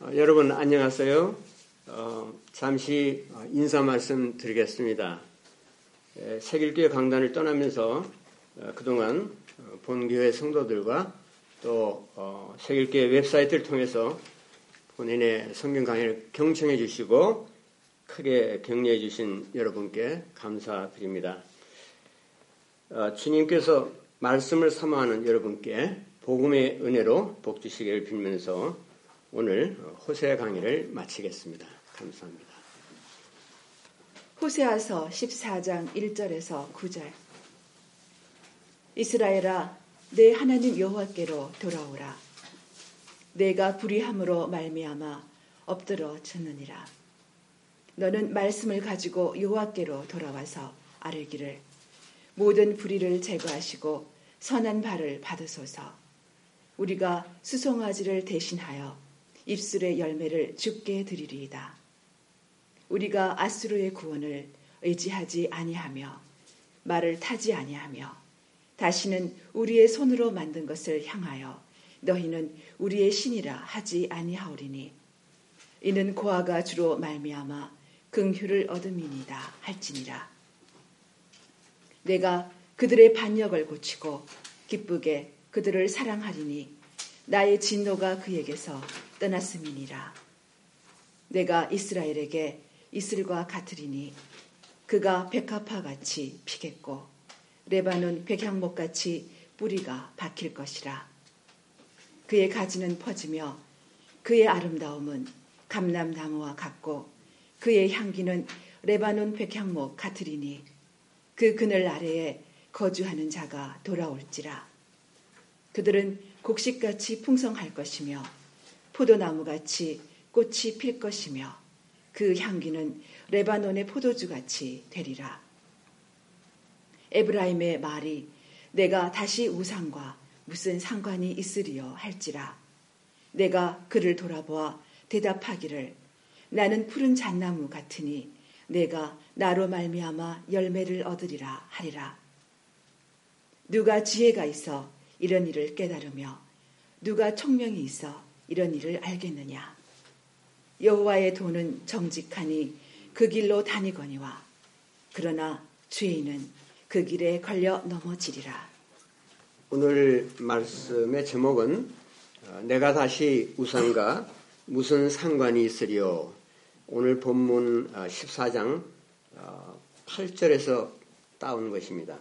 어, 여러분 안녕하세요. 어, 잠시 인사 말씀 드리겠습니다. 세길교회 강단을 떠나면서 어, 그동안 어, 본교회 성도들과 또 어, 세길교회 웹사이트를 통해서 본인의 성경 강의를 경청해 주시고 크게 격려해 주신 여러분께 감사드립니다. 주님께서 말씀을 사모하는 여러분께 복음의 은혜로 복 주시기를 빌면서 오늘 호세 강의를 마치겠습니다. 감사합니다. 호세아서 14장 1절에서 9절. 이스라엘아 내 하나님 여호와께로 돌아오라. 내가 불의함으로 말미암아 엎드러 졌느니라. 너는 말씀을 가지고 여호와께로 돌아와서 아뢰기를. 모든 불의를 제거하시고 선한 발을 받으소서. 우리가 수송아지를 대신하여 입술의 열매를 죽게 드리리이다. 우리가 아수르의 구원을 의지하지 아니하며 말을 타지 아니하며 다시는 우리의 손으로 만든 것을 향하여 너희는 우리의 신이라 하지 아니하오리니 이는 고아가 주로 말미암아 긍휼을 얻음이니다 할지니라 내가 그들의 반역을 고치고 기쁘게 그들을 사랑하리니 나의 진노가 그에게서 떠났음이니라. 내가 이스라엘에게 이슬과 같으리니 그가 백합화 같이 피겠고 레바논 백향목 같이 뿌리가 박힐 것이라. 그의 가지는 퍼지며 그의 아름다움은 감람나무와 같고 그의 향기는 레바논 백향목 같으리니 그 그늘 아래에 거주하는 자가 돌아올지라. 그들은 곡식같이 풍성할 것이며 포도나무같이 꽃이 필 것이며 그 향기는 레바논의 포도주같이 되리라. 에브라임의 말이 내가 다시 우상과 무슨 상관이 있으리요 할지라. 내가 그를 돌아보아 대답하기를 나는 푸른 잣나무 같으니 내가 나로 말미암아 열매를 얻으리라 하리라. 누가 지혜가 있어 이런 일을 깨달으며 누가 총명이 있어 이런 일을 알겠느냐. 여호와의 도는 정직하니 그 길로 다니거니와 그러나 죄인은 그 길에 걸려 넘어지리라. 오늘 말씀의 제목은 어, 내가 다시 우상과 무슨 상관이 있으리요. 오늘 본문 14장 어, 8절에서 어, 따온 것입니다.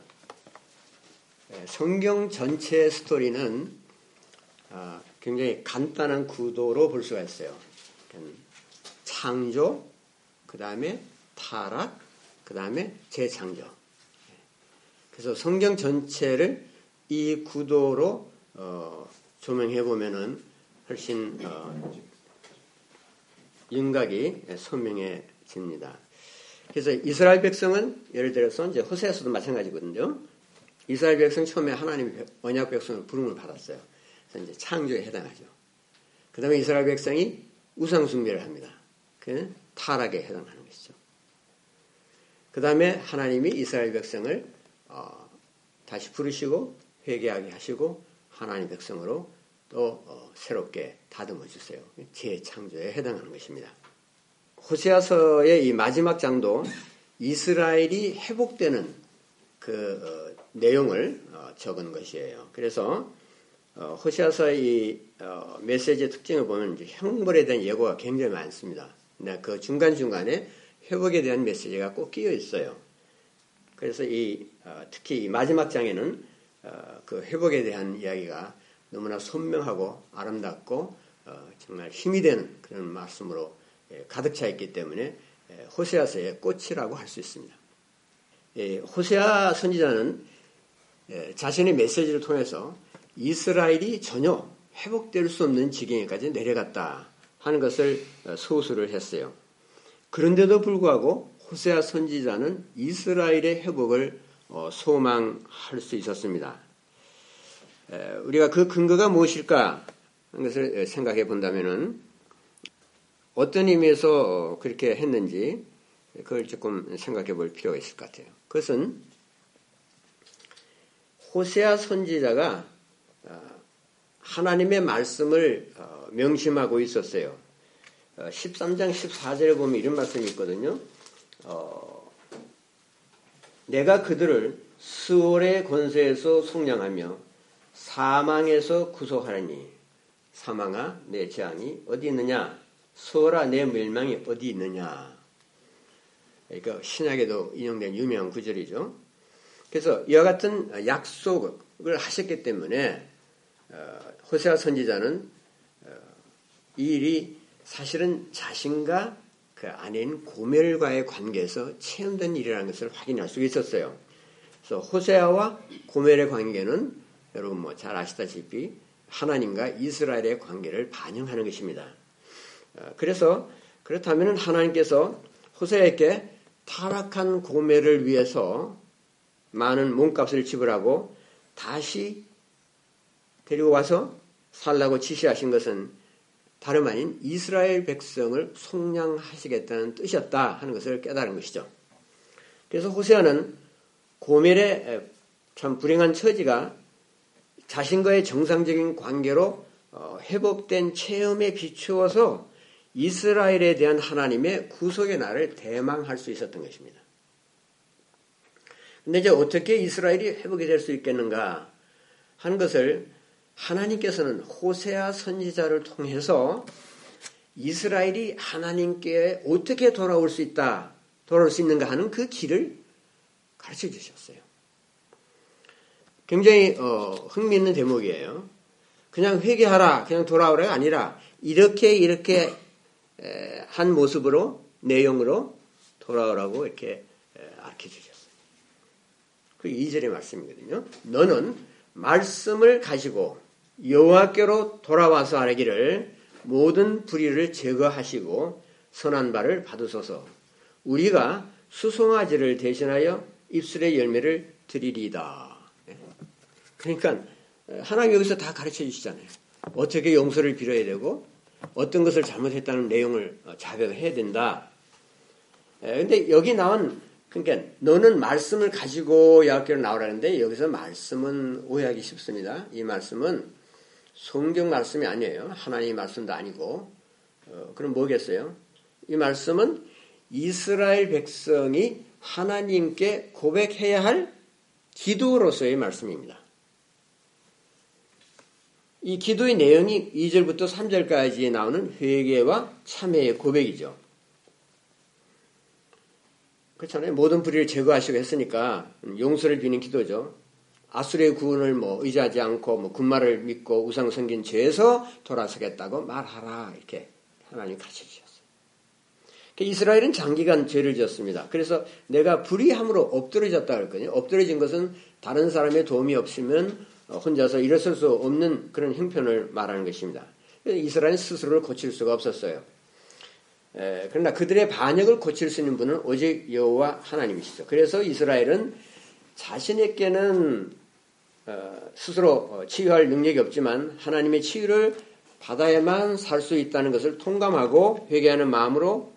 예, 성경 전체 스토리는 아, 굉장히 간단한 구도로 볼 수가 있어요. 창조, 그 다음에 타락, 그 다음에 재창조. 예. 그래서 성경 전체를 이 구도로 어, 조명해 보면은 훨씬 어, 윤곽이 선명해집니다. 그래서 이스라엘 백성은 예를 들어서 이제 호세에서도 마찬가지거든요. 이스라엘 백성 처음에 하나님 언약 백성을 부름을 받았어요. 그래서 이제 창조에 해당하죠. 그 다음에 이스라엘 백성이 우상 숭배를 합니다. 그 타락에 해당하는 것이죠. 그 다음에 하나님이 이스라엘 백성을 어, 다시 부르시고 회개하게 하시고 하나님 백성으로 또 어, 새롭게 다듬어 주세요. 재창조에 해당하는 것입니다. 호세아서의 이 마지막 장도 이스라엘이 회복되는 그 어, 내용을 어, 적은 것이에요. 그래서 어, 호시아서의 이 어, 메시지의 특징을 보면 형벌에 대한 예고가 굉장히 많습니다. 그 중간중간에 회복에 대한 메시지가 꼭 끼어 있어요. 그래서 이 특히 이 마지막 장에는 그 회복에 대한 이야기가 너무나 선명하고 아름답고 정말 힘이 되는 그런 말씀으로 예, 가득 차 있기 때문에 호세아서의 꽃이라고 할 수 있습니다. 호세아 선지자는 예, 자신의 메시지를 통해서 이스라엘이 전혀 회복될 수 없는 지경에까지 내려갔다 하는 것을 어, 소수를 했어요. 그런데도 불구하고 호세아 선지자는 이스라엘의 회복을 어, 소망할 수 있었습니다. 우리가 그 근거가 무엇일까 하는 것을 생각해 본다면 어떤 의미에서 그렇게 했는지 그걸 조금 생각해 볼 필요가 있을 것 같아요. 그것은 호세아 선지자가 어, 하나님의 말씀을 어, 명심하고 있었어요. 13장 14절에 보면 이런 말씀이 있거든요. 어, 내가 그들을 수월의 권세에서 속량하며 사망에서 구속하라니 사망아 내 재앙이 어디 있느냐 수월아 내 멸망이 어디 있느냐 그러니까 신약에도 인용된 유명한 구절이죠. 그래서 이와 같은 약속을 하셨기 때문에 어, 호세아 선지자는 어, 이 일이 사실은 자신과 그 아내인 고멜과의 관계에서 체험된 일이라는 것을 확인할 수 있었어요. 그래서 호세아와 고멜의 관계는 여러분 뭐 잘 아시다시피 하나님과 이스라엘의 관계를 반영하는 것입니다. 어, 그래서 그렇다면 하나님께서 호세아에게 타락한 고멜을 위해서 많은 몸값을 지불하고 다시 데리고 와서 살라고 지시하신 것은 다름 아닌 이스라엘 백성을 속량하시겠다는 뜻이었다 하는 것을 깨달은 것이죠. 그래서 호세아는 고멜의 참 불행한 처지가 자신과의 정상적인 관계로 어, 회복된 체험에 비추어서 이스라엘에 대한 하나님의 구속의 날을 대망할 수 있었던 것입니다. 근데 이제 어떻게 이스라엘이 회복이 될 수 있겠는가 하는 것을 하나님께서는 호세아 선지자를 통해서 이스라엘이 하나님께 어떻게 돌아올 수 있다, 돌아올 수 있는가 하는 그 길을 가르쳐 주셨어요. 굉장히 어, 흥미있는 대목이에요. 그냥 회개하라, 그냥 돌아오라가 아니라 이렇게 이렇게 에, 한 모습으로 내용으로 돌아오라고 이렇게 알려 주셨어요. 그 2절의 말씀이거든요. 너는 말씀을 가지고 여호와께로 돌아와서 하기를 모든 불의를 제거하시고 선한 바를 받으소서. 우리가 수송아지를 대신하여 입술의 열매를 드리리다. 예. 그러니까 하나님 여기서 다 가르쳐 주시잖아요. 어떻게 용서를 빌어야 되고 어떤 것을 잘못했다는 내용을 자백을 해야 된다. 예, 근데 여기 나온 그러니까 너는 말씀을 가지고 여학교로 나오라는데 여기서 말씀은 오해하기 쉽습니다. 이 말씀은 성경 말씀이 아니에요. 하나님의 말씀도 아니고 어, 그럼 뭐겠어요? 이 말씀은 이스라엘 백성이 하나님께 고백해야 할 기도로서의 말씀입니다. 이 기도의 내용이 2절부터 3절까지 나오는 회개와 참회의 고백이죠. 그렇잖아요. 모든 불의를 제거하시고 했으니까 용서를 비는 기도죠. 아수르의 구원을 뭐 의지하지 않고 뭐 군마를 믿고 우상 섬긴 죄에서 돌아서겠다고 말하라 이렇게 하나님 가르쳐 주셨어요. 그러니까 이스라엘은 장기간 죄를 지었습니다. 그래서 내가 불의함으로 엎드려졌다 그랬거든요. 엎드려진 것은 다른 사람의 도움이 없으면 혼자서 일어설 수 없는 그런 형편을 말하는 것입니다. 이스라엘은 스스로를 고칠 수가 없었어요. 에, 그러나 그들의 반역을 고칠 수 있는 분은 오직 여호와 하나님이시죠. 그래서 이스라엘은 자신에게는 어, 스스로 어, 치유할 능력이 없지만 하나님의 치유를 받아야만 살 수 있다는 것을 통감하고 회개하는 마음으로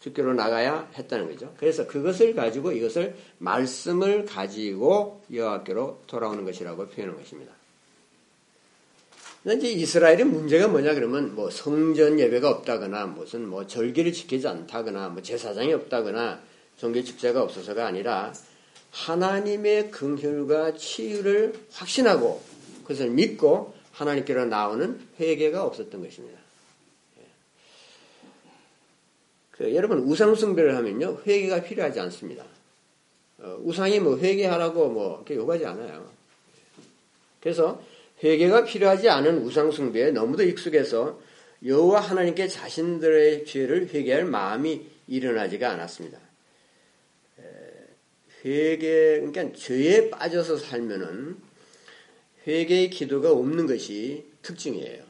주교로 나가야 했다는 거죠. 그래서 그것을 가지고 이것을 말씀을 가지고 여호와께로 돌아오는 것이라고 표현한 것입니다. 이제 이스라엘의 문제가 뭐냐 그러면 뭐 성전 예배가 없다거나 무슨 뭐 절기를 지키지 않다거나 뭐 제사장이 없다거나 종교 축제가 없어서가 아니라 하나님의 긍휼과 치유를 확신하고 그것을 믿고 하나님께로 나오는 회개가 없었던 것입니다. 예. 그 여러분 우상 숭배를 하면요 회개가 필요하지 않습니다. 어, 우상이 뭐 회개하라고 뭐 이렇게 요구하지 않아요. 그래서 회개가 필요하지 않은 우상숭배에 너무도 익숙해서 여호와 하나님께 자신들의 죄를 회개할 마음이 일어나지가 않았습니다. 회개 그러니까 죄에 빠져서 살면은 회개의 기도가 없는 것이 특징이에요.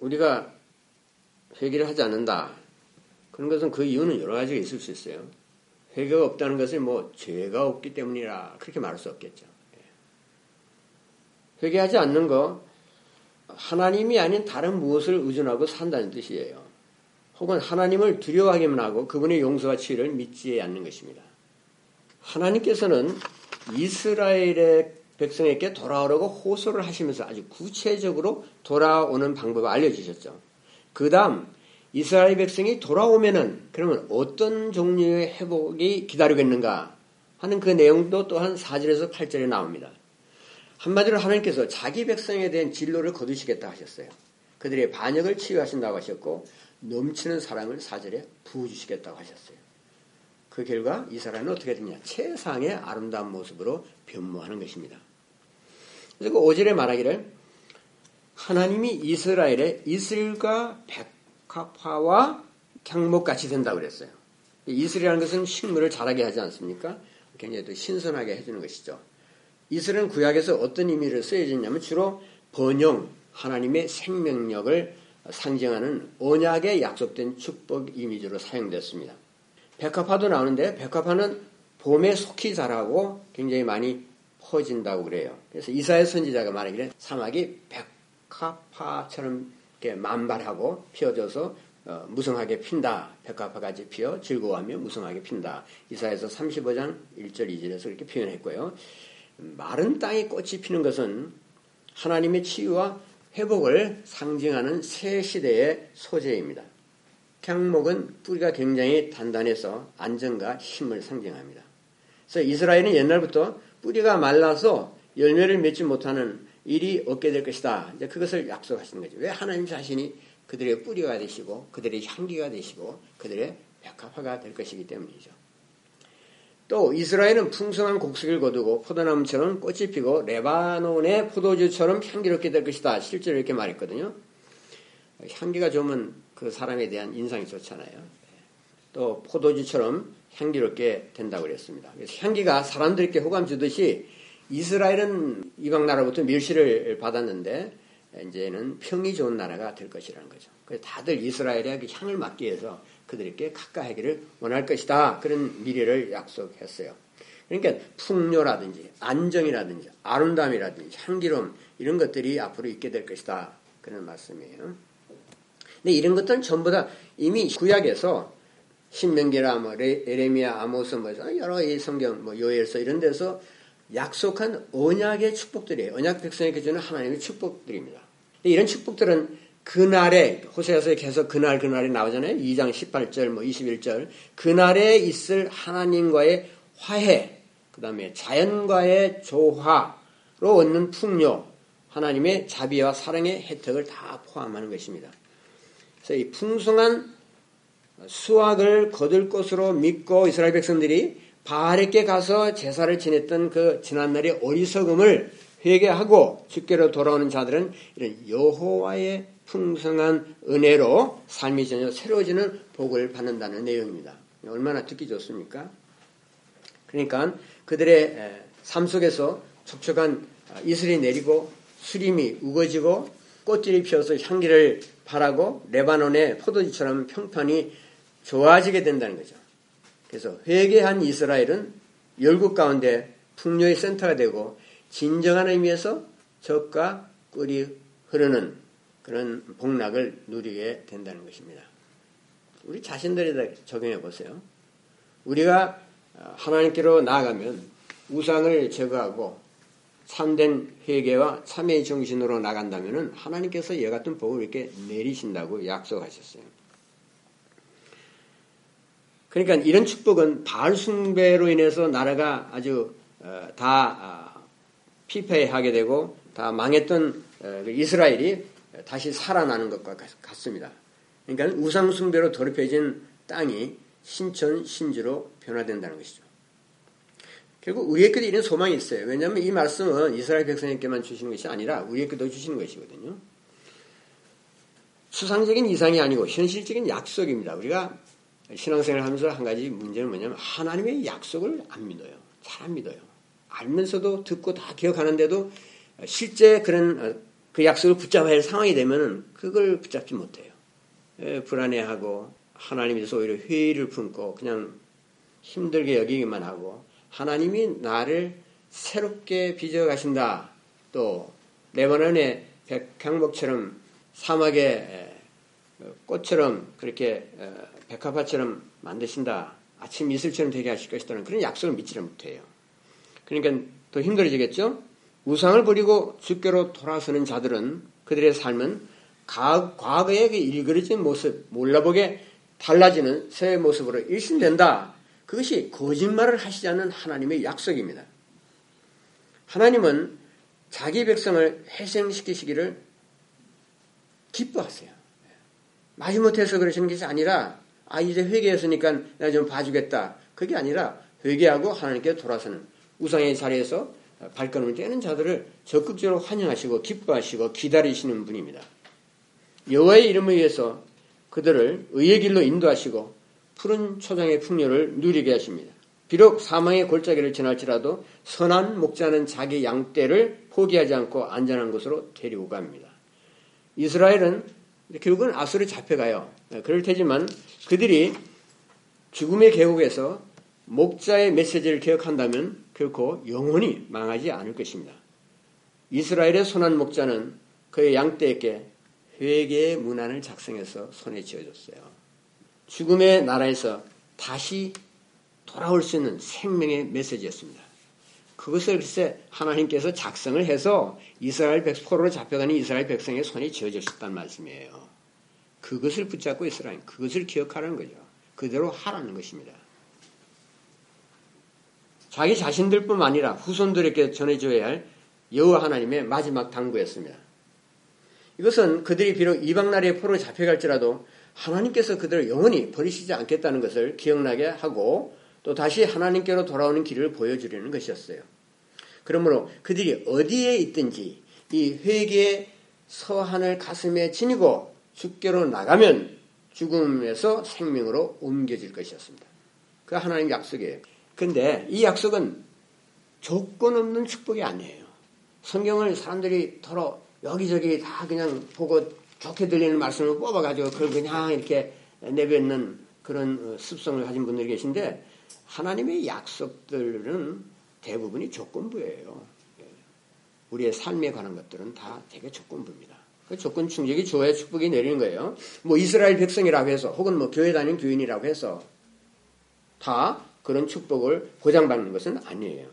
우리가 회개를 하지 않는다. 그런 것은 그 이유는 여러 가지가 있을 수 있어요. 회개가 없다는 것은 뭐 죄가 없기 때문이라 그렇게 말할 수 없겠죠. 회개하지 않는 거 하나님이 아닌 다른 무엇을 의존하고 산다는 뜻이에요. 혹은 하나님을 두려워하기만 하고 그분의 용서와 치유를 믿지 않는 것입니다. 하나님께서는 이스라엘의 백성에게 돌아오라고 호소를 하시면서 아주 구체적으로 돌아오는 방법을 알려주셨죠. 그 다음 이스라엘 백성이 돌아오면은 그러면 어떤 종류의 회복이 기다리고 있는가 하는 그 내용도 또한 4절에서 8절에 나옵니다. 한마디로 하나님께서 자기 백성에 대한 진로를 거두시겠다 하셨어요. 그들의 반역을 치유하신다고 하셨고 넘치는 사랑을 4절에 부어주시겠다고 하셨어요. 그 결과 이스라엘은 어떻게 되냐? 최상의 아름다운 모습으로 변모하는 것입니다. 그리고 5절에 말하기를 하나님이 이스라엘의 이슬과 백합화와 향목같이 된다고 그랬어요. 이슬이라는 것은 식물을 자라게 하지 않습니까? 굉장히 또 신선하게 해주는 것이죠. 이슬은 구약에서 어떤 의미를 쓰여졌냐면 주로 번영, 하나님의 생명력을 상징하는 언약에 약속된 축복 이미지로 사용됐습니다. 백합화도 나오는데 백합화는 봄에 속히 자라고 굉장히 많이 퍼진다고 그래요. 그래서 이사야 선지자가 말하기를 사막이 백합화처럼 이렇게 만발하고 피어져서 어, 무성하게 핀다. 백합화같이 피어 즐거워하며 무성하게 핀다. 이사에서 35장 1절 2절에서 이렇게 표현했고요. 마른 땅에 꽃이 피는 것은 하나님의 치유와 회복을 상징하는 새 시대의 소재입니다. 향목은 뿌리가 굉장히 단단해서 안정과 힘을 상징합니다. 그래서 이스라엘은 옛날부터 뿌리가 말라서 열매를 맺지 못하는 일이 없게 될 것이다. 이제 그것을 약속하시는 거죠. 왜 하나님 자신이 그들의 뿌리가 되시고 그들의 향기가 되시고 그들의 백합화가 될 것이기 때문이죠. 또 이스라엘은 풍성한 곡식을 거두고 포도나무처럼 꽃이 피고 레바논의 포도주처럼 향기롭게 될 것이다. 실제로 이렇게 말했거든요. 향기가 좋으면 그 사람에 대한 인상이 좋잖아요. 또 포도주처럼 향기롭게 된다고 그랬습니다. 그래서 향기가 사람들에게 호감 주듯이 이스라엘은 이방 나라부터 멸시를 받았는데 이제는 평이 좋은 나라가 될 것이라는 거죠. 그래서 다들 이스라엘의 그 향을 맡기 위해서 그들에게 가까이하기를 원할 것이다. 그런 미래를 약속했어요. 그러니까 풍요라든지 안정이라든지 아름다움이라든지 향기로움 이런 것들이 앞으로 있게 될 것이다. 그런 말씀이에요. 근데 이런 것들은 전부 다 이미 구약에서 신명기라 뭐 에레미야 아모스 뭐 여러 이 성경 뭐 요엘서 이런 데서 약속한 언약의 축복들이에요. 언약 백성에게 주는 하나님의 축복들입니다. 이런 축복들은 그날에 호세아서에 계속 그날 그날에 나오잖아요. 2장 18절 뭐 21절 그날에 있을 하나님과의 화해 그다음에 자연과의 조화로 얻는 풍요 하나님의 자비와 사랑의 혜택을 다 포함하는 것입니다. 이 풍성한 수확을 거둘 것으로 믿고 이스라엘 백성들이 바알에게 가서 제사를 지냈던 그 지난날의 어리석음을 회개하고 주께로 돌아오는 자들은 이런 여호와의 풍성한 은혜로 삶이 전혀 새로워지는 복을 받는다는 내용입니다. 얼마나 듣기 좋습니까? 그러니까 그들의 삶 속에서 촉촉한 이슬이 내리고 수림이 우거지고 꽃들이 피어서 향기를 바라고 레바논의 포도지처럼 평판이 좋아지게 된다는 거죠. 그래서 회개한 이스라엘은 열국 가운데 풍요의 센터가 되고 진정한 의미에서 적과 꿀이 흐르는 그런 복락을 누리게 된다는 것입니다. 우리 자신들에다 적용해 보세요. 우리가 하나님께로 나아가면 우상을 제거하고 참된 회개와 참의 정신으로 나간다면 하나님께서 이와 같은 복을 이렇게 내리신다고 약속하셨어요. 그러니까 이런 축복은 바알 숭배로 인해서 나라가 아주 어, 다 아, 피폐하게 되고 다 망했던 어, 그 이스라엘이 다시 살아나는 것과 같습니다. 그러니까 우상 숭배로 더럽혀진 땅이 신천 신지로 변화된다는 것이죠. 결국 우리에게도 이런 소망이 있어요. 왜냐하면 이 말씀은 이스라엘 백성에게만 주시는 것이 아니라 우리에게도 주시는 것이거든요. 수상적인 이상이 아니고 현실적인 약속입니다. 우리가 신앙생활 하면서 한 가지 문제는 뭐냐면 하나님의 약속을 안 믿어요. 잘 안 믿어요. 알면서도 듣고 다 기억하는데도 실제 그런 어, 그 약속을 붙잡아야 할 상황이 되면 그걸 붙잡지 못해요. 예, 불안해하고 하나님에 대해서 오히려 회의를 품고 그냥 힘들게 여기기만 하고 하나님이 나를 새롭게 빚어 가신다. 또 레바논의 백향목처럼 사막의 꽃처럼 그렇게 백합화처럼 만드신다. 아침 이슬처럼 되게 하실 것이다는 그런 약속을 믿지를 못해요. 그러니까 더 힘들어지겠죠? 우상을 버리고 주께로 돌아서는 자들은 그들의 삶은 과거의 그 일그러진 모습, 몰라보게 달라지는 새 모습으로 일신된다. 그것이 거짓말을 하시지 않는 하나님의 약속입니다. 하나님은 자기 백성을 해생시키시기를 기뻐하세요. 마지못해서 그러시는 것이 아니라 아 이제 회개했으니까 내가 좀 봐주겠다. 그게 아니라 회개하고 하나님께 돌아서는 우상의 자리에서 발걸음을 떼는 자들을 적극적으로 환영하시고 기뻐하시고 기다리시는 분입니다. 여호와의 이름을 위해서 그들을 의의 길로 인도하시고 푸른 초장의 풍요를 누리게 하십니다. 비록 사망의 골짜기를 지날지라도 선한 목자는 자기 양떼를 포기하지 않고 안전한 곳으로 데리고 갑니다. 이스라엘은 결국은 아수르 잡혀가요. 그럴 테지만 그들이 죽음의 계곡에서 목자의 메시지를 기억한다면 결코 영원히 망하지 않을 것입니다. 이스라엘의 선한 목자는 그의 양떼에게 회개의 문안을 작성해서 손에 쥐어줬어요. 죽음의 나라에서 다시 돌아올 수 있는 생명의 메시지였습니다. 그것을 글쎄 하나님께서 작성을 해서 이스라엘 백 포로로 잡혀가는 이스라엘 백성의 손에 쥐어졌었단 말씀이에요. 그것을 붙잡고 있으라는 그것을 기억하라는 거죠. 그대로 하라는 것입니다. 자기 자신들뿐만 아니라 후손들에게 전해줘야 할 여호와 하나님의 마지막 당부였습니다. 이것은 그들이 비록 이방 나라의 포로 잡혀갈지라도 하나님께서 그들을 영원히 버리시지 않겠다는 것을 기억나게 하고 또 다시 하나님께로 돌아오는 길을 보여주려는 것이었어요. 그러므로 그들이 어디에 있든지 이 회개의 서한을 가슴에 지니고 죽게로 나가면 죽음에서 생명으로 옮겨질 것이었습니다. 그 하나님 약속이에요. 근데 이 약속은 조건 없는 축복이 아니에요. 성경을 사람들이 더러 여기저기 다 그냥 보고 좋게 들리는 말씀을 뽑아가지고 그걸 그냥 이렇게 내뱉는 그런 습성을 가진 분들이 계신데 하나님의 약속들은 대부분이 조건부예요. 우리의 삶에 관한 것들은 다 되게 조건부입니다. 그 조건 충족이 주어야 축복이 내리는 거예요. 뭐 이스라엘 백성이라고 해서 혹은 뭐 교회 다니는 교인이라고 해서 다 그런 축복을 보장받는 것은 아니에요.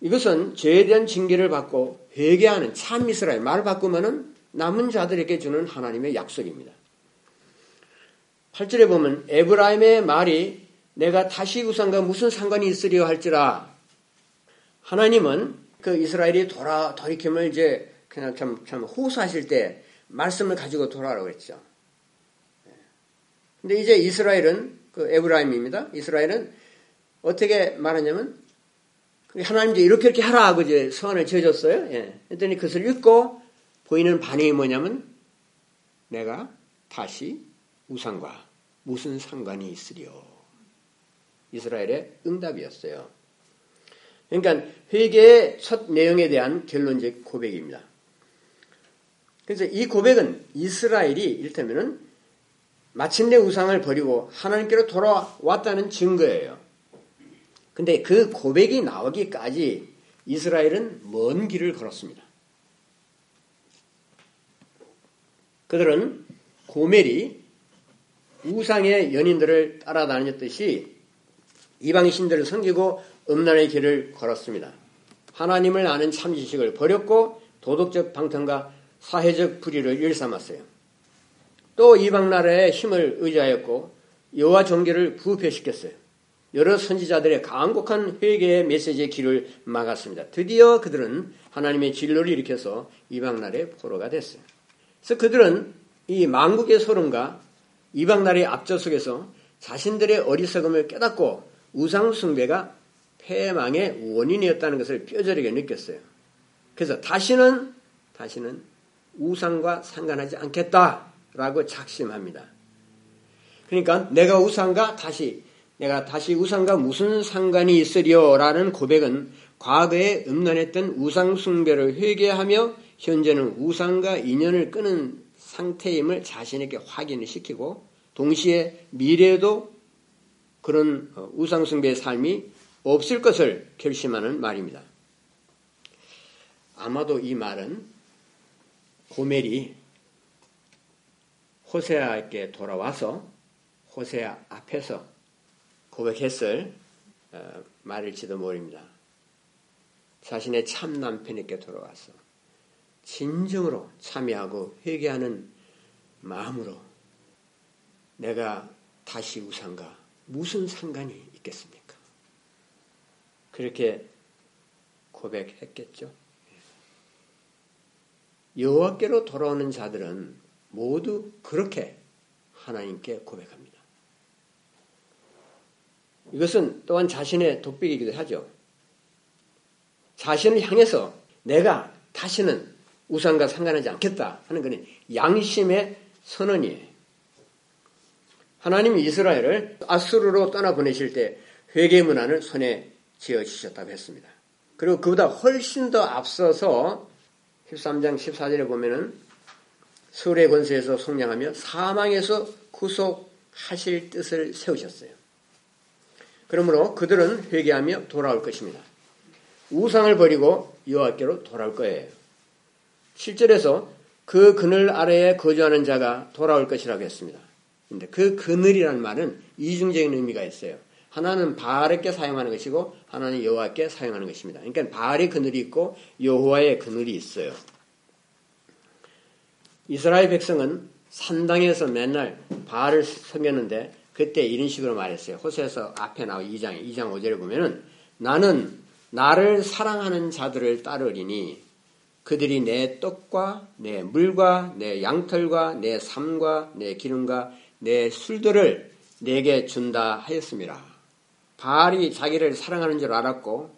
이것은 죄에 대한 징계를 받고 회개하는 참 이스라엘 말을 바꾸면은 남은 자들에게 주는 하나님의 약속입니다. 8절에 보면 에브라임의 말이 내가 다시 우상과 무슨 상관이 있으려 할지라 하나님은 그 이스라엘이 돌아 돌이킴을 이제 그냥 참, 참 호소하실 때 말씀을 가지고 돌아오라고 했죠. 근데 이제 이스라엘은 그 에브라임입니다. 이스라엘은 어떻게 말하냐면 하나님도 이렇게 이렇게 하라 하고 이제 서한을 지어줬어요. 예. 그랬더니 그것을 읽고 보이는 반응이 뭐냐면 내가 다시 우상과 무슨 상관이 있으리요. 이스라엘의 응답이었어요. 그러니까 회개의 첫 내용에 대한 결론적 고백입니다. 그래서 이 고백은 이스라엘이 이를테면은 마침내 우상을 버리고 하나님께로 돌아왔다는 증거예요. 근데 그 고백이 나오기까지 이스라엘은 먼 길을 걸었습니다. 그들은 고멜이 우상의 연인들을 따라다녔듯이 이방 신들을 섬기고 음란의 길을 걸었습니다. 하나님을 아는 참 지식을 버렸고 도덕적 방탕과 사회적 불의를 일삼았어요. 또 이방 나라의 힘을 의지하였고 여호와 종교를 부패시켰어요. 여러 선지자들의 강곡한 회개의 메시지의 길을 막았습니다. 드디어 그들은 하나님의 진로를 일으켜서 이방 나라의 포로가 됐어요. 그래서 그들은 이 망국의 소름과 이방 나라의 속에서 자신들의 어리석음을 깨닫고 우상 숭배가 패망의 원인이었다는 것을 뼈저리게 느꼈어요. 그래서 다시는 다시는 우상과 상관하지 않겠다라고 작심합니다. 그러니까 내가 우상과 다시 내가 다시 우상과 무슨 상관이 있으리요라는 고백은 과거에 음란했던 우상 숭배를 회개하며 현재는 우상과 인연을 끊은 상태임을 자신에게 확인을 시키고 동시에 미래에도 그런 어, 우상 숭배의 삶이 없을 것을 결심하는 말입니다. 아마도 이 말은 고멜이 호세아에게 돌아와서 호세아 앞에서 고백했을 어, 말일지도 모릅니다. 자신의 참 남편에게 돌아와서 진정으로 참여하고 회개하는 마음으로 내가 다시 우상과 무슨 상관이 있겠습니까? 그렇게 고백했겠죠. 여호와께로 돌아오는 자들은 모두 그렇게 하나님께 고백합니다. 이것은 또한 자신의 독백이기도 하죠. 자신을 향해서 내가 다시는 우상과 상관하지 않겠다 하는 것은 양심의 선언이에요. 하나님이 이스라엘을 아수르로 떠나 보내실 때 회개 문안을 손에 지어 주셨다고 했습니다. 그리고 그보다 훨씬 더 앞서서 13장 14절에 보면은 서울의 권세에서 속량하며 사망에서 구속하실 뜻을 세우셨어요. 그러므로 그들은 회개하며 돌아올 것입니다. 우상을 버리고 여호와께로 돌아올 거예요. 7절에서 그 그늘 아래에 거주하는 자가 돌아올 것이라고 했습니다. 근데 그 그늘이라는 말은 이중적인 의미가 있어요. 하나는 바알에게 사용하는 것이고 하나는 여호와께 사용하는 것입니다. 그러니까 바알의 그늘이 있고 여호와의 그늘이 있어요. 이스라엘 백성은 산당에서 맨날 바알을 섬겼는데 그때 이런 식으로 말했어요. 호세에서 앞에 나와 2장 2장 5절에 보면은 나는 나를 사랑하는 자들을 따르리니 그들이 내 떡과 내 물과 내 양털과 내 삶과 내 기름과 내 술들을 내게 준다 하였습니다. 바알이 자기를 사랑하는 줄 알았고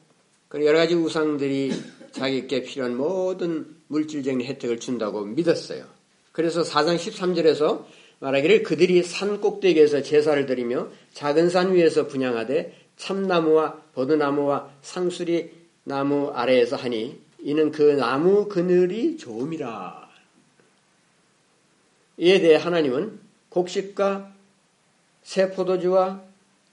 여러 가지 우상들이 자기께 필요한 모든 물질적인 혜택을 준다고 믿었어요. 그래서 4장 13절에서 말하기를 그들이 산 꼭대기에서 제사를 드리며 작은 산 위에서 분양하되 참나무와 버드나무와 상수리 나무 아래에서 하니 이는 그 나무 그늘이 좋음이라. 이에 대해 하나님은 곡식과 새 포도주와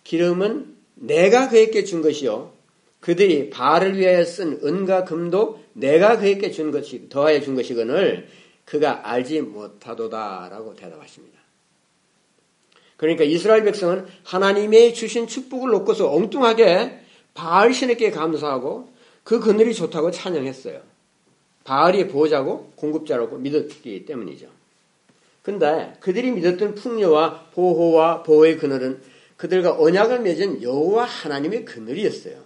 기름은 내가 그에게 준 것이요. 그들이 바알을 위하여 쓴 은과 금도 내가 그에게 준 것이 더하여 준 것이거늘 그가 알지 못하도다 라고 대답하십니다. 그러니까 이스라엘 백성은 하나님의 주신 축복을 놓고서 엉뚱하게 바알 신에게 감사하고 그 그늘이 좋다고 찬양했어요. 바알이 보호자고 공급자라고 믿었기 때문이죠. 근데 그들이 믿었던 풍요와 보호와 보호의 그늘은 그들과 언약을 맺은 여호와 하나님의 그늘이었어요.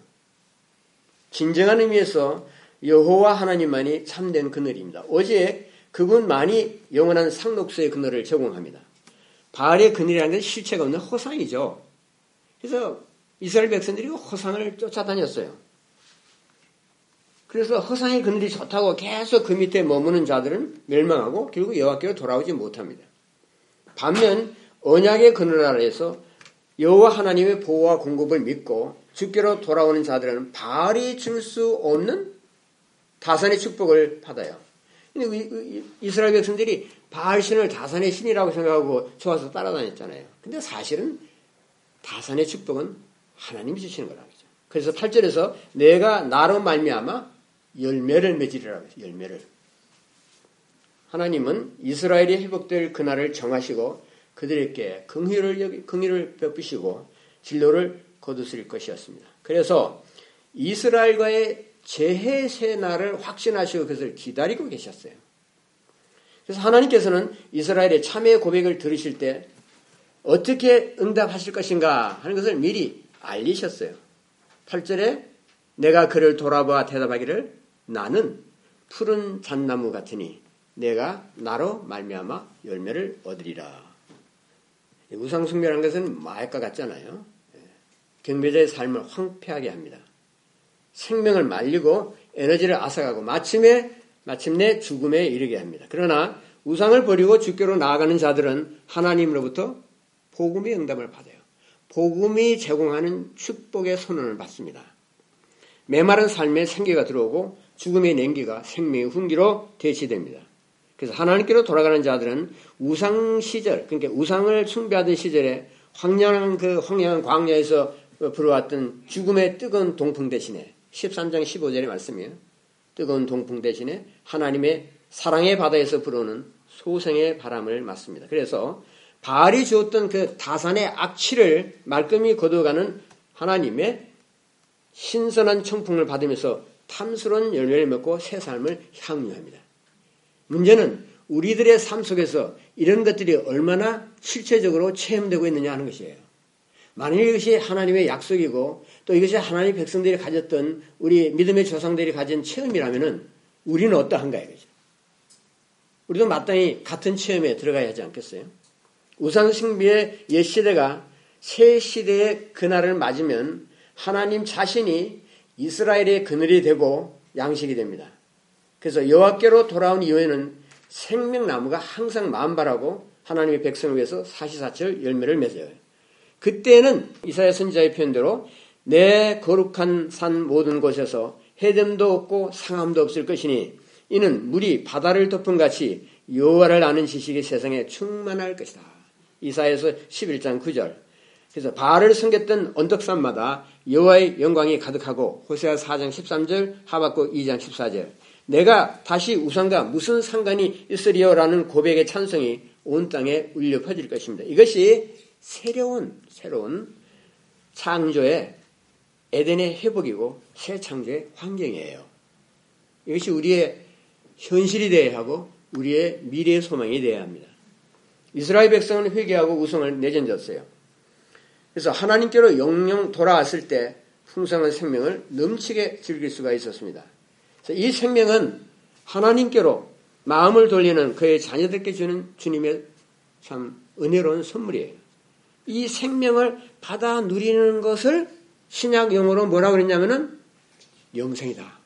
진정한 의미에서 여호와 하나님만이 참된 그늘입니다. 어제 그분만이 영원한 상록수의 그늘을 제공합니다. 바알의 그늘이라는 건 실체가 없는 허상이죠. 그래서 이스라엘 백성들이 허상을 쫓아다녔어요. 그래서 허상의 그늘이 좋다고 계속 그 밑에 머무는 자들은 멸망하고 결국 여호와께로 돌아오지 못합니다. 반면 언약의 그늘 아래에서 여호와 하나님의 보호와 공급을 믿고 주께로 돌아오는 자들은 바알이 줄 수 없는 다산의 축복을 받아요. 이스라엘 백성들이 바알 신을 다산의 신이라고 생각하고 좋아서 따라다녔잖아요. 근데 사실은 다산의 축복은 하나님이 주시는 거라고 하죠. 그래서 8절에서 내가 나로 말미암아 열매를 맺으리라고 해서 열매를. 하나님은 이스라엘이 회복될 그날을 정하시고 그들에게 긍휼을 긍휼을 베푸시고 진로를 거두실 것이었습니다. 그래서 이스라엘과의 재해 세 날을 확신하시고 그것을 기다리고 계셨어요. 그래서 하나님께서는 이스라엘의 참회 고백을 들으실 때 어떻게 응답하실 것인가 하는 것을 미리 알리셨어요. 8절에 내가 그를 돌아보아 대답하기를 나는 푸른 잣나무 같으니 내가 나로 말미암아 열매를 얻으리라. 우상숭배라는 것은 마약과 같잖아요. 예. 경배자의 삶을 황폐하게 합니다. 생명을 말리고 에너지를 앗아가고 마침에 마침내 죽음에 이르게 합니다. 그러나 우상을 버리고 주께로 나아가는 자들은 하나님으로부터 복음의 응답을 받아요. 복음이 제공하는 축복의 선언을 받습니다. 메마른 삶에 생기가 들어오고 죽음의 냉기가 생명의 훈기로 대치됩니다. 그래서 하나님께로 돌아가는 자들은 우상 시절, 그러니까 우상을 숭배하던 시절에 황량한 그 황량한 광야에서 불어왔던 죽음의 뜨거운 동풍 대신에 13장 15절의 말씀이에요. 뜨거운 동풍 대신에 하나님의 사랑의 바다에서 불어오는 소생의 바람을 맞습니다. 그래서 바알이 주었던 그 다산의 악취를 말끔히 거둬가는 하나님의 신선한 청풍을 받으면서 탐스러운 열매를 맺고 새 삶을 향유합니다. 문제는 우리들의 삶 속에서 이런 것들이 얼마나 실체적으로 체험되고 있느냐 하는 것이에요. 만일 이것이 하나님의 약속이고 또 이것이 하나님의 백성들이 가졌던 우리 믿음의 조상들이 가진 체험이라면 우리는 어떠한가 이거죠. 우리도 마땅히 같은 체험에 들어가야 하지 않겠어요? 우상승비의 옛 시대가 새 시대의 그날을 맞으면 하나님 자신이 이스라엘의 그늘이 되고 양식이 됩니다. 그래서 여호와께로 돌아온 이후에는 생명나무가 항상 만발하고 하나님의 백성을 위해서 사시사철 열매를 맺어요. 그때는 이사야 선지자의 표현대로 내 거룩한 산 모든 곳에서 해됨도 없고 상함도 없을 것이니 이는 물이 바다를 덮은 같이 여호와를 아는 지식이 세상에 충만할 것이다. 이사에서 11장 9절. 그래서 바알을 섬겼던 언덕산마다 여호와의 영광이 가득하고 호세아 4장 13절, 하박국 2장 14절. 내가 다시 우상과 무슨 상관이 있으리요라는 고백의 찬성이 온 땅에 울려 퍼질 것입니다. 이것이 새로운 새로운 창조의 에덴의 회복이고 새 창조의 환경이에요. 이것이 우리의 현실이 되어야 하고 우리의 미래의 소망이 되어야 합니다. 이스라엘 백성은 회개하고 우성을 내던졌어요. 그래서 하나님께로 영영 돌아왔을 때 풍성한 생명을 넘치게 즐길 수가 있었습니다. 이 생명은 하나님께로 마음을 돌리는 그의 자녀들께 주는 주님의 참 은혜로운 선물이에요. 이 생명을 받아 누리는 것을 신약 용어로 뭐라고 그랬냐면은 영생이다.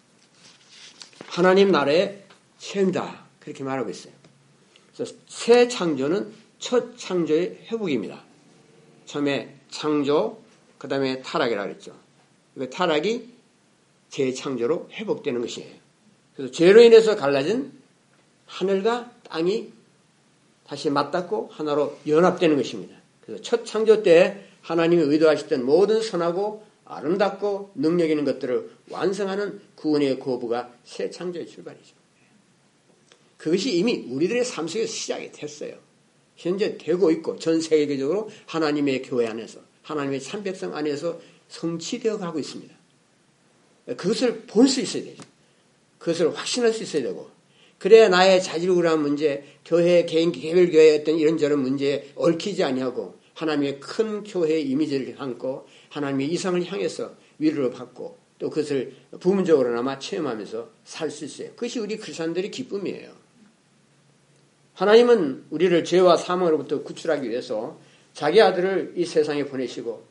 하나님 나라의 체험이다. 그렇게 말하고 있어요. 그래서 새 창조는 첫 창조의 회복입니다. 처음에 창조, 그 다음에 타락이라고 그랬죠. 그 타락이 재창조로 회복되는 것이에요. 그래서 죄로 인해서 갈라진 하늘과 땅이 다시 맞닿고 하나로 연합되는 것입니다. 그래서 첫 창조 때 하나님이 의도하셨던 모든 선하고 아름답고 능력 있는 것들을 완성하는 구원의 고부가 새 창조의 출발이죠. 그것이 이미 우리들의 삶 속에 시작이 됐어요. 현재 되고 있고 전 세계적으로 하나님의 교회 안에서 하나님의 참백성 안에서 성취되어 가고 있습니다. 그것을 볼 수 있어야 되죠. 그것을 확신할 수 있어야 되고 그래야 나의 자질구레한 문제, 교회, 개인, 개별 교회의 어떤 이런저런 문제에 얽히지 아니하고 하나님의 큰 교회의 이미지를 담고 하나님의 이상을 향해서 위로를 받고 또 그것을 부분적으로나마 체험하면서 살 수 있어요. 그것이 우리 크리스천들의 기쁨이에요. 하나님은 우리를 죄와 사망으로부터 구출하기 위해서 자기 아들을 이 세상에 보내시고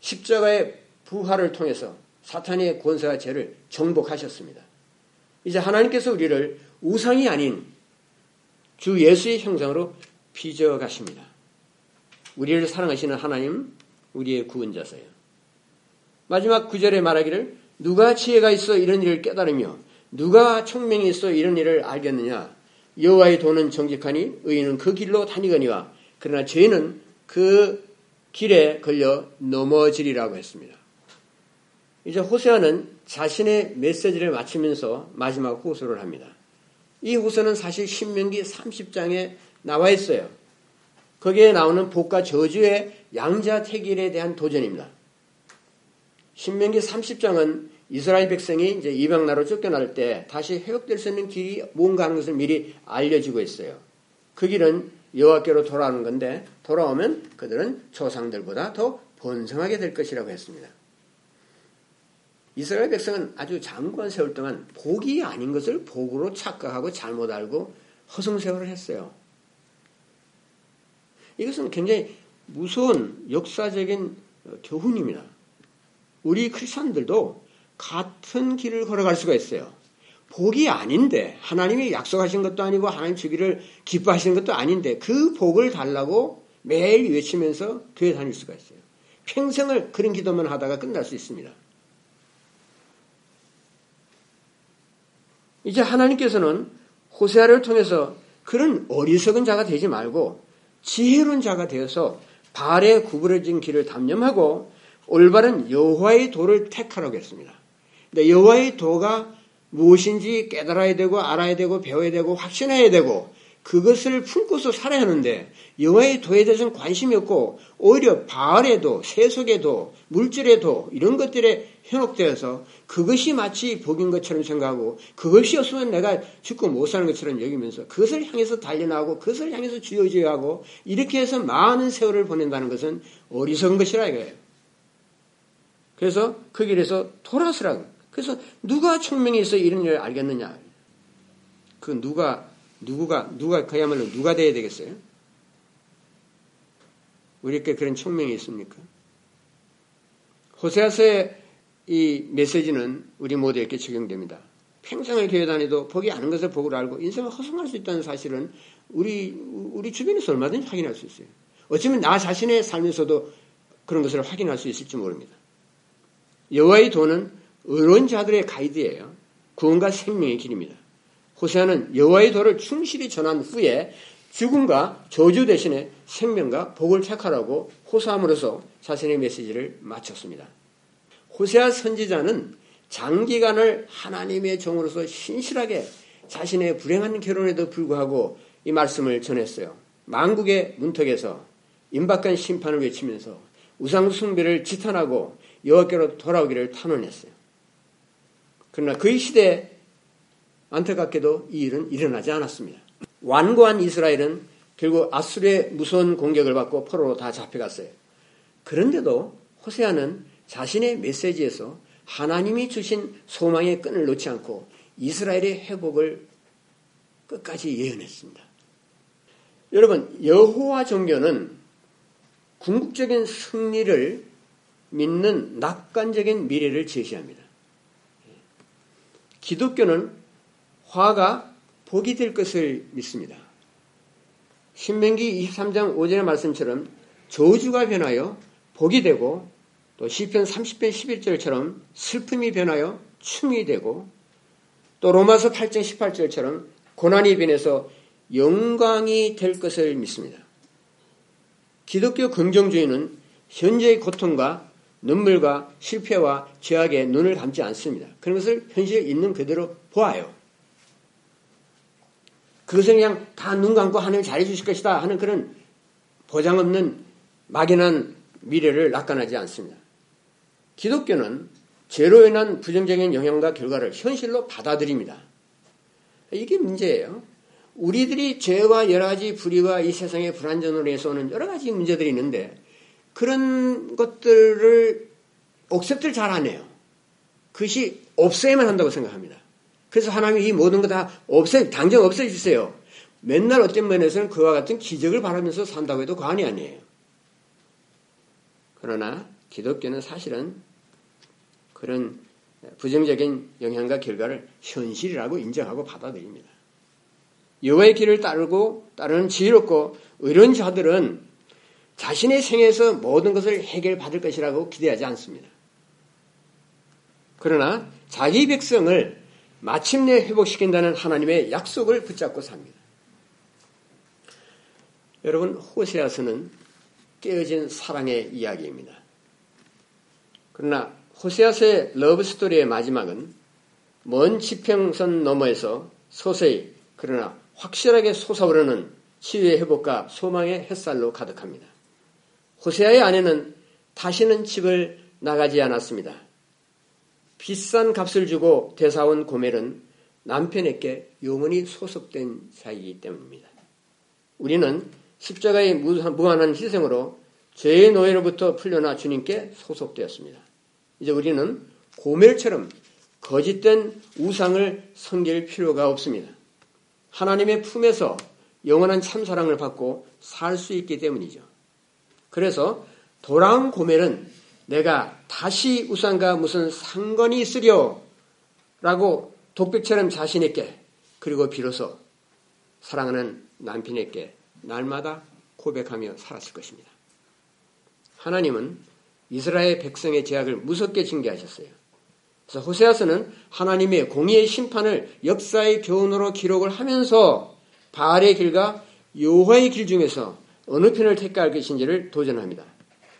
십자가의 부활을 통해서 사탄의 권세와 죄를 정복하셨습니다. 이제 하나님께서 우리를 우상이 아닌 주 예수의 형상으로 빚어 가십니다. 우리를 사랑하시는 하나님, 우리의 구원자세요. 마지막 구절에 말하기를 누가 지혜가 있어 이런 일을 깨달으며 누가 총명이 있어 이런 일을 알겠느냐 여호와의 도는 정직하니 의인은 그 길로 다니거니와 그러나 죄는 그 길에 걸려 넘어지리라고 했습니다. 이제 호세아는 자신의 메시지를 마치면서 마지막 호소를 합니다. 이 호소는 사실 신명기 30장에 나와 있어요. 거기에 나오는 복과 저주의 양자택일에 대한 도전입니다. 신명기 30장은 이스라엘 백성이 이제 이방 나라로 쫓겨날 때 다시 회복될 수 있는 길이 뭔가 하는 것을 미리 알려주고 있어요. 그 길은 여호와께로 돌아오는 건데 돌아오면 그들은 조상들보다 더 번성하게 될 것이라고 했습니다. 이스라엘 백성은 아주 장관 세월 동안 복이 아닌 것을 복으로 착각하고 잘못 알고 허송세월을 했어요. 이것은 굉장히 무서운 역사적인 교훈입니다. 우리 크리스천들도 같은 길을 걸어갈 수가 있어요. 복이 아닌데 하나님이 약속하신 것도 아니고 하나님 주기를 기뻐하시는 것도 아닌데 그 복을 달라고 매일 외치면서 교회 다닐 수가 있어요. 평생을 그런 기도만 하다가 끝날 수 있습니다. 이제 하나님께서는 호세아를 통해서 그런 어리석은 자가 되지 말고 지혜로운 자가 되어서 발에 구부러진 길을 담념하고 올바른 여호와의 도를 택하라고 했습니다. 근데 여호와의 도가 무엇인지 깨달아야 되고 알아야 되고 배워야 되고 확신해야 되고 그것을 품고서 살아야 하는데 여호와의 도에 대해서는 관심이 없고 오히려 바알에도 세속에도 물질에도 이런 것들에 현혹되어서 그것이 마치 복인 것처럼 생각하고 그것이 없으면 내가 죽고 못 사는 것처럼 여기면서 그것을 향해서 달려나고 그것을 향해서 주여주여하고 이렇게 해서 많은 세월을 보낸다는 것은 어리석은 것이라 이거예요. 그래서 그 길에서 돌아서라고. 그래서 누가 총명이 있어 이런 일을 알겠느냐. 그 누가 누구가 누가 그야말로 누가 돼야 되겠어요? 우리께 그런 총명이 있습니까? 호세아서의 이 메시지는 우리 모두에게 적용됩니다. 평생을 교회 다니도 보기 않은 것을 보고 알고 인생을 허송할 수 있다는 사실은 우리 우리 주변에서 얼마든지 확인할 수 있어요. 어쩌면 나 자신의 삶에서도 그런 것을 확인할 수 있을지 모릅니다. 여호와의 도는 의로운 자들의 가이드예요. 구원과 생명의 길입니다. 호세아는 여호와의 도를 충실히 전한 후에 죽음과 저주 대신에 생명과 복을 택하라고 호소함으로써 자신의 메시지를 마쳤습니다. 호세아 선지자는 장기간을 하나님의 종으로서 신실하게 자신의 불행한 결혼에도 불구하고 이 말씀을 전했어요. 망국의 문턱에서 임박한 심판을 외치면서 우상 숭배를 지탄하고 여호와께로 돌아오기를 탄원했어요. 그러나 그의 시대에 안타깝게도 이 일은 일어나지 않았습니다. 완고한 이스라엘은 결국 아수르의 무서운 공격을 받고 포로로 다 잡혀갔어요. 그런데도 호세아는 자신의 메시지에서 하나님이 주신 소망의 끈을 놓지 않고 이스라엘의 회복을 끝까지 예언했습니다. 여러분, 여호와 종교는 궁극적인 승리를 믿는 낙관적인 미래를 제시합니다. 기독교는 화가 복이 될 것을 믿습니다. 신명기 23장 5절의 말씀처럼 저주가 변하여 복이 되고 또 시편 30편 11절처럼 슬픔이 변하여 춤이 되고 또 로마서 8장 18절처럼 고난이 변해서 영광이 될 것을 믿습니다. 기독교 긍정주의는 현재의 고통과 눈물과 실패와 죄악에 눈을 감지 않습니다. 그런 것을 현실에 있는 그대로 보아요. 그것을 그냥 다 눈 감고 하나님 잘해주실 것이다 하는 그런 보장 없는 막연한 미래를 낙관하지 않습니다. 기독교는 죄로 인한 부정적인 영향과 결과를 현실로 받아들입니다. 이게 문제예요. 우리들이 죄와 여러 가지 불의와 이 세상의 불안전으로 해서 오는 여러 가지 문제들이 있는데 그런 것들을 옥셉트를 잘 안 해요. 그것이 없어야만 한다고 생각합니다. 그래서 하나님이 이 모든 거 다 없애, 당장 없애주세요. 맨날 어떤 면에서는 그와 같은 기적을 바라면서 산다고 해도 과언이 아니에요. 그러나 기독교는 사실은 그런 부정적인 영향과 결과를 현실이라고 인정하고 받아들입니다. 여호와의 길을 따르고 따르는 지혜롭고 의로운 자들은 자신의 생에서 모든 것을 해결받을 것이라고 기대하지 않습니다. 그러나 자기 백성을 마침내 회복시킨다는 하나님의 약속을 붙잡고 삽니다. 여러분, 호세아서는 깨어진 사랑의 이야기입니다. 그러나 호세아서의 러브스토리의 마지막은 먼 지평선 너머에서 서서히 그러나 확실하게 솟아오르는 치유의 회복과 소망의 햇살로 가득합니다. 호세아의 아내는 다시는 집을 나가지 않았습니다. 비싼 값을 주고 대사온 고멜은 남편에게 영원히 소속된 자이기 때문입니다. 우리는 십자가의 무한한 희생으로 죄의 노예로부터 풀려나 주님께 소속되었습니다. 이제 우리는 고멜처럼 거짓된 우상을 섬길 필요가 없습니다. 하나님의 품에서 영원한 참사랑을 받고 살 수 있기 때문이죠. 그래서 돌아온 고멜은 내가 다시 우상과 무슨 상관이 있으려 라고 독백처럼 자신에게 그리고 비로소 사랑하는 남편에게 날마다 고백하며 살았을 것입니다. 하나님은 이스라엘 백성의 제약을 무섭게 징계하셨어요. 그래서 호세아서는 하나님의 공의의 심판을 역사의 교훈으로 기록을 하면서 바알의 길과 여호와의 길 중에서 어느 편을 택할 것인지를 도전합니다.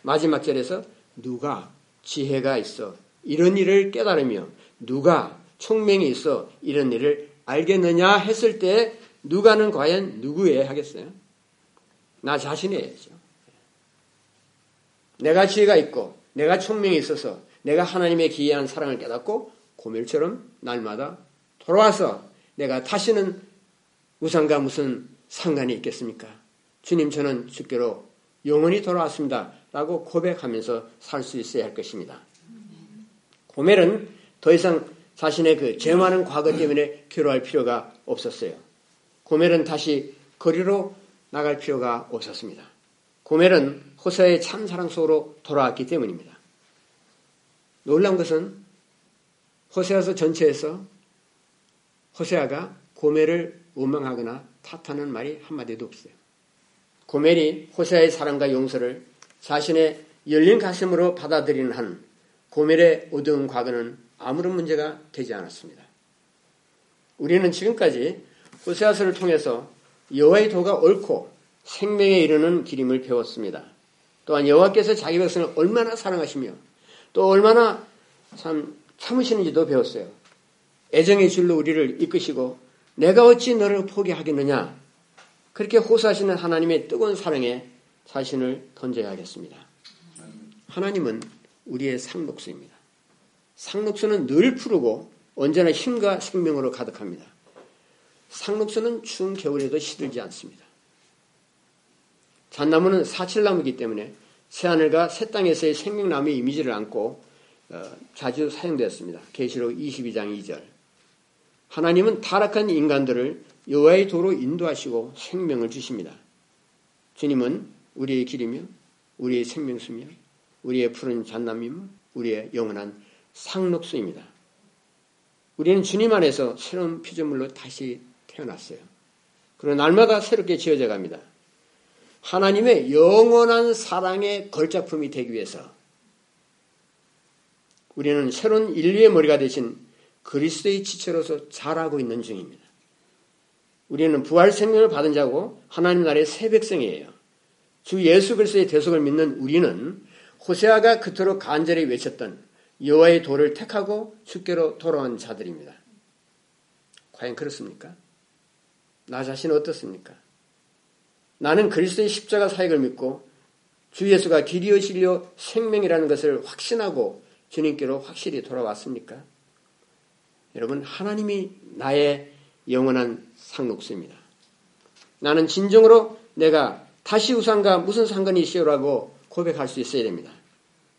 마지막 절에서 누가 지혜가 있어 이런 일을 깨달으며 누가 총명이 있어 이런 일을 알겠느냐 했을 때 누가는 과연 누구에 하겠어요? 나 자신이에요. 내가 지혜가 있고 내가 총명이 있어서 내가 하나님의 기이한 사랑을 깨닫고 고멜처럼 날마다 돌아와서 내가 다시는 우상과 무슨 상관이 있겠습니까? 주님 저는 주께로 영원히 돌아왔습니다. 라고 고백하면서 살 수 있어야 할 것입니다. 고멜은 더 이상 자신의 그 죄 많은 과거 때문에 괴로워할 필요가 없었어요. 고멜은 다시 거리로 나갈 필요가 없었습니다. 고멜은 호세의 참 사랑 속으로 돌아왔기 때문입니다. 놀란 것은 호세아서 전체에서 호세아가 고멜을 원망하거나 탓하는 말이 한마디도 없어요. 고멜이 호세아의 사랑과 용서를 자신의 열린 가슴으로 받아들이는 한 고멜의 어두운 과거는 아무런 문제가 되지 않았습니다. 우리는 지금까지 호세아서를 통해서 여호와의 도가 옳고 생명에 이르는 길임을 배웠습니다. 또한 여호와께서 자기 백성을 얼마나 사랑하시며 또 얼마나 참 참으시는지도 배웠어요. 애정의 줄로 우리를 이끄시고 내가 어찌 너를 포기하겠느냐 그렇게 호소하시는 하나님의 뜨거운 사랑에 자신을 던져야겠습니다. 하나님은 우리의 상록수입니다. 상록수는 늘 푸르고 언제나 힘과 생명으로 가득합니다. 상록수는 추운 겨울에도 시들지 않습니다. 잣나무는 사칠나무이기 때문에 새하늘과 새 땅에서의 생명나무의 이미지를 안고 어, 자주 사용되었습니다. 계시록 22장 2절. 하나님은 타락한 인간들을 여호와의 도로 인도하시고 생명을 주십니다. 주님은 우리의 길이며 우리의 생명수며 우리의 푸른 잣나무이며 우리의 영원한 상록수입니다. 우리는 주님 안에서 새로운 피조물로 다시 태어났어요. 그리고 날마다 새롭게 지어져 갑니다. 하나님의 영원한 사랑의 걸작품이 되기 위해서 우리는 새로운 인류의 머리가 되신 그리스도의 지체로서 자라고 있는 중입니다. 우리는 부활 생명을 받은 자고 하나님 나라의 새 백성이에요. 주 예수 그리스도의 대속을 믿는 우리는 호세아가 그토록 간절히 외쳤던 여호와의 도를 택하고 주께로 돌아온 자들입니다. 과연 그렇습니까? 나 자신 어떻습니까? 나는 그리스도의 십자가 사역을 믿고 주 예수가 길이요 진료 생명이라는 것을 확신하고 주님께로 확실히 돌아왔습니까? 여러분 하나님이 나의 영원한 상록수입니다. 나는 진정으로 내가 다시 우상과 무슨 상관이 있어요라고 고백할 수 있어야 됩니다.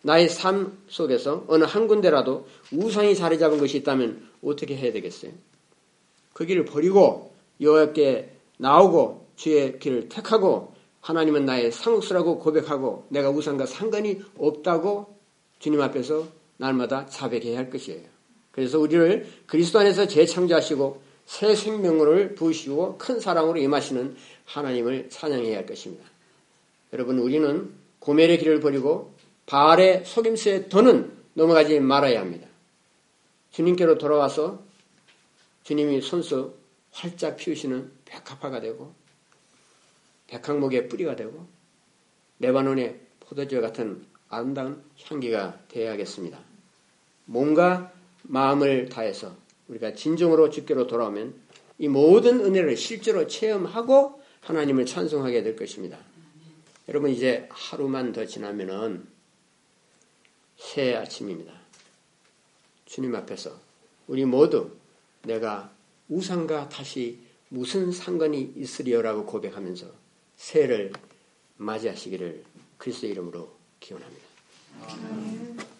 나의 삶 속에서 어느 한 군데라도 우상이 자리 잡은 것이 있다면 어떻게 해야 되겠어요? 그 길을 버리고 여호와께 나오고 주의 길을 택하고 하나님은 나의 상속수라고 고백하고 내가 우상과 상관이 없다고 주님 앞에서 날마다 자백해야 할 것이에요. 그래서 우리를 그리스도 안에서 재창조하시고 새 생명을 부으시고 큰 사랑으로 임하시는 하나님을 찬양해야 할 것입니다. 여러분 우리는 고멜의 길을 버리고 바알의 속임수에 더는 넘어가지 말아야 합니다. 주님께로 돌아와서 주님이 손수 활짝 피우시는 백합화가 되고 백항목의 뿌리가 되고 레바논의 포도주 같은 아름다운 향기가 되어야겠습니다. 몸과 마음을 다해서 우리가 진정으로 주께로 돌아오면 이 모든 은혜를 실제로 체험하고 하나님을 찬송하게 될 것입니다. 여러분 이제 하루만 더 지나면은 새 아침입니다. 주님 앞에서 우리 모두 내가 우상과 다시 무슨 상관이 있으리요라고 고백하면서 새해를 맞이하시기를 그리스도 이름으로 기원합니다. 아멘.